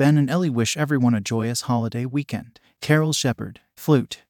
Ben and Ellie wish everyone a joyous holiday weekend. Carol Shepard, flute.